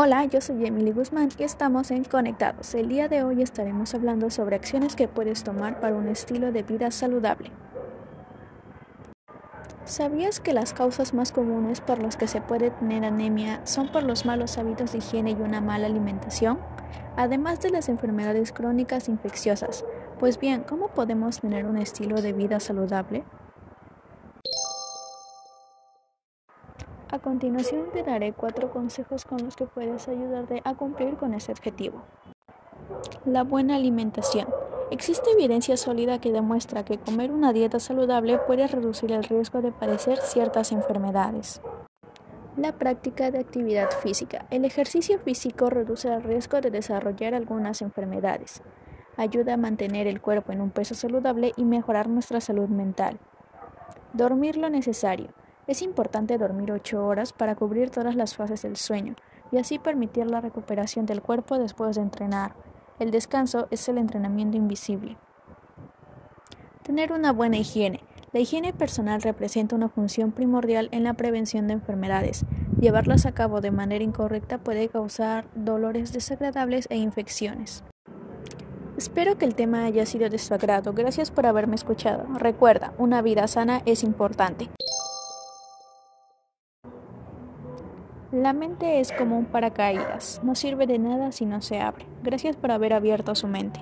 Hola, yo soy Emily Guzmán y estamos en Conectados. El día de hoy estaremos hablando sobre acciones que puedes tomar para un estilo de vida saludable. ¿Sabías que las causas más comunes por las que se puede tener anemia son por los malos hábitos de higiene y una mala alimentación? Además de las enfermedades crónicas infecciosas. Pues bien, ¿cómo podemos tener un estilo de vida saludable? A continuación te daré cuatro consejos con los que puedes ayudarte a cumplir con ese objetivo. La buena alimentación. Existe evidencia sólida que demuestra que comer una dieta saludable puede reducir el riesgo de padecer ciertas enfermedades. La práctica de actividad física. El ejercicio físico reduce el riesgo de desarrollar algunas enfermedades. Ayuda a mantener el cuerpo en un peso saludable y mejorar nuestra salud mental. Dormir lo necesario. Es importante dormir 8 horas para cubrir todas las fases del sueño y así permitir la recuperación del cuerpo después de entrenar. El descanso es el entrenamiento invisible. Tener una buena higiene. La higiene personal representa una función primordial en la prevención de enfermedades. Llevarlas a cabo de manera incorrecta puede causar dolores desagradables e infecciones. Espero que el tema haya sido de su agrado. Gracias por haberme escuchado. Recuerda, una vida sana es importante. La mente es como un paracaídas, no sirve de nada si no se abre. Gracias por haber abierto su mente.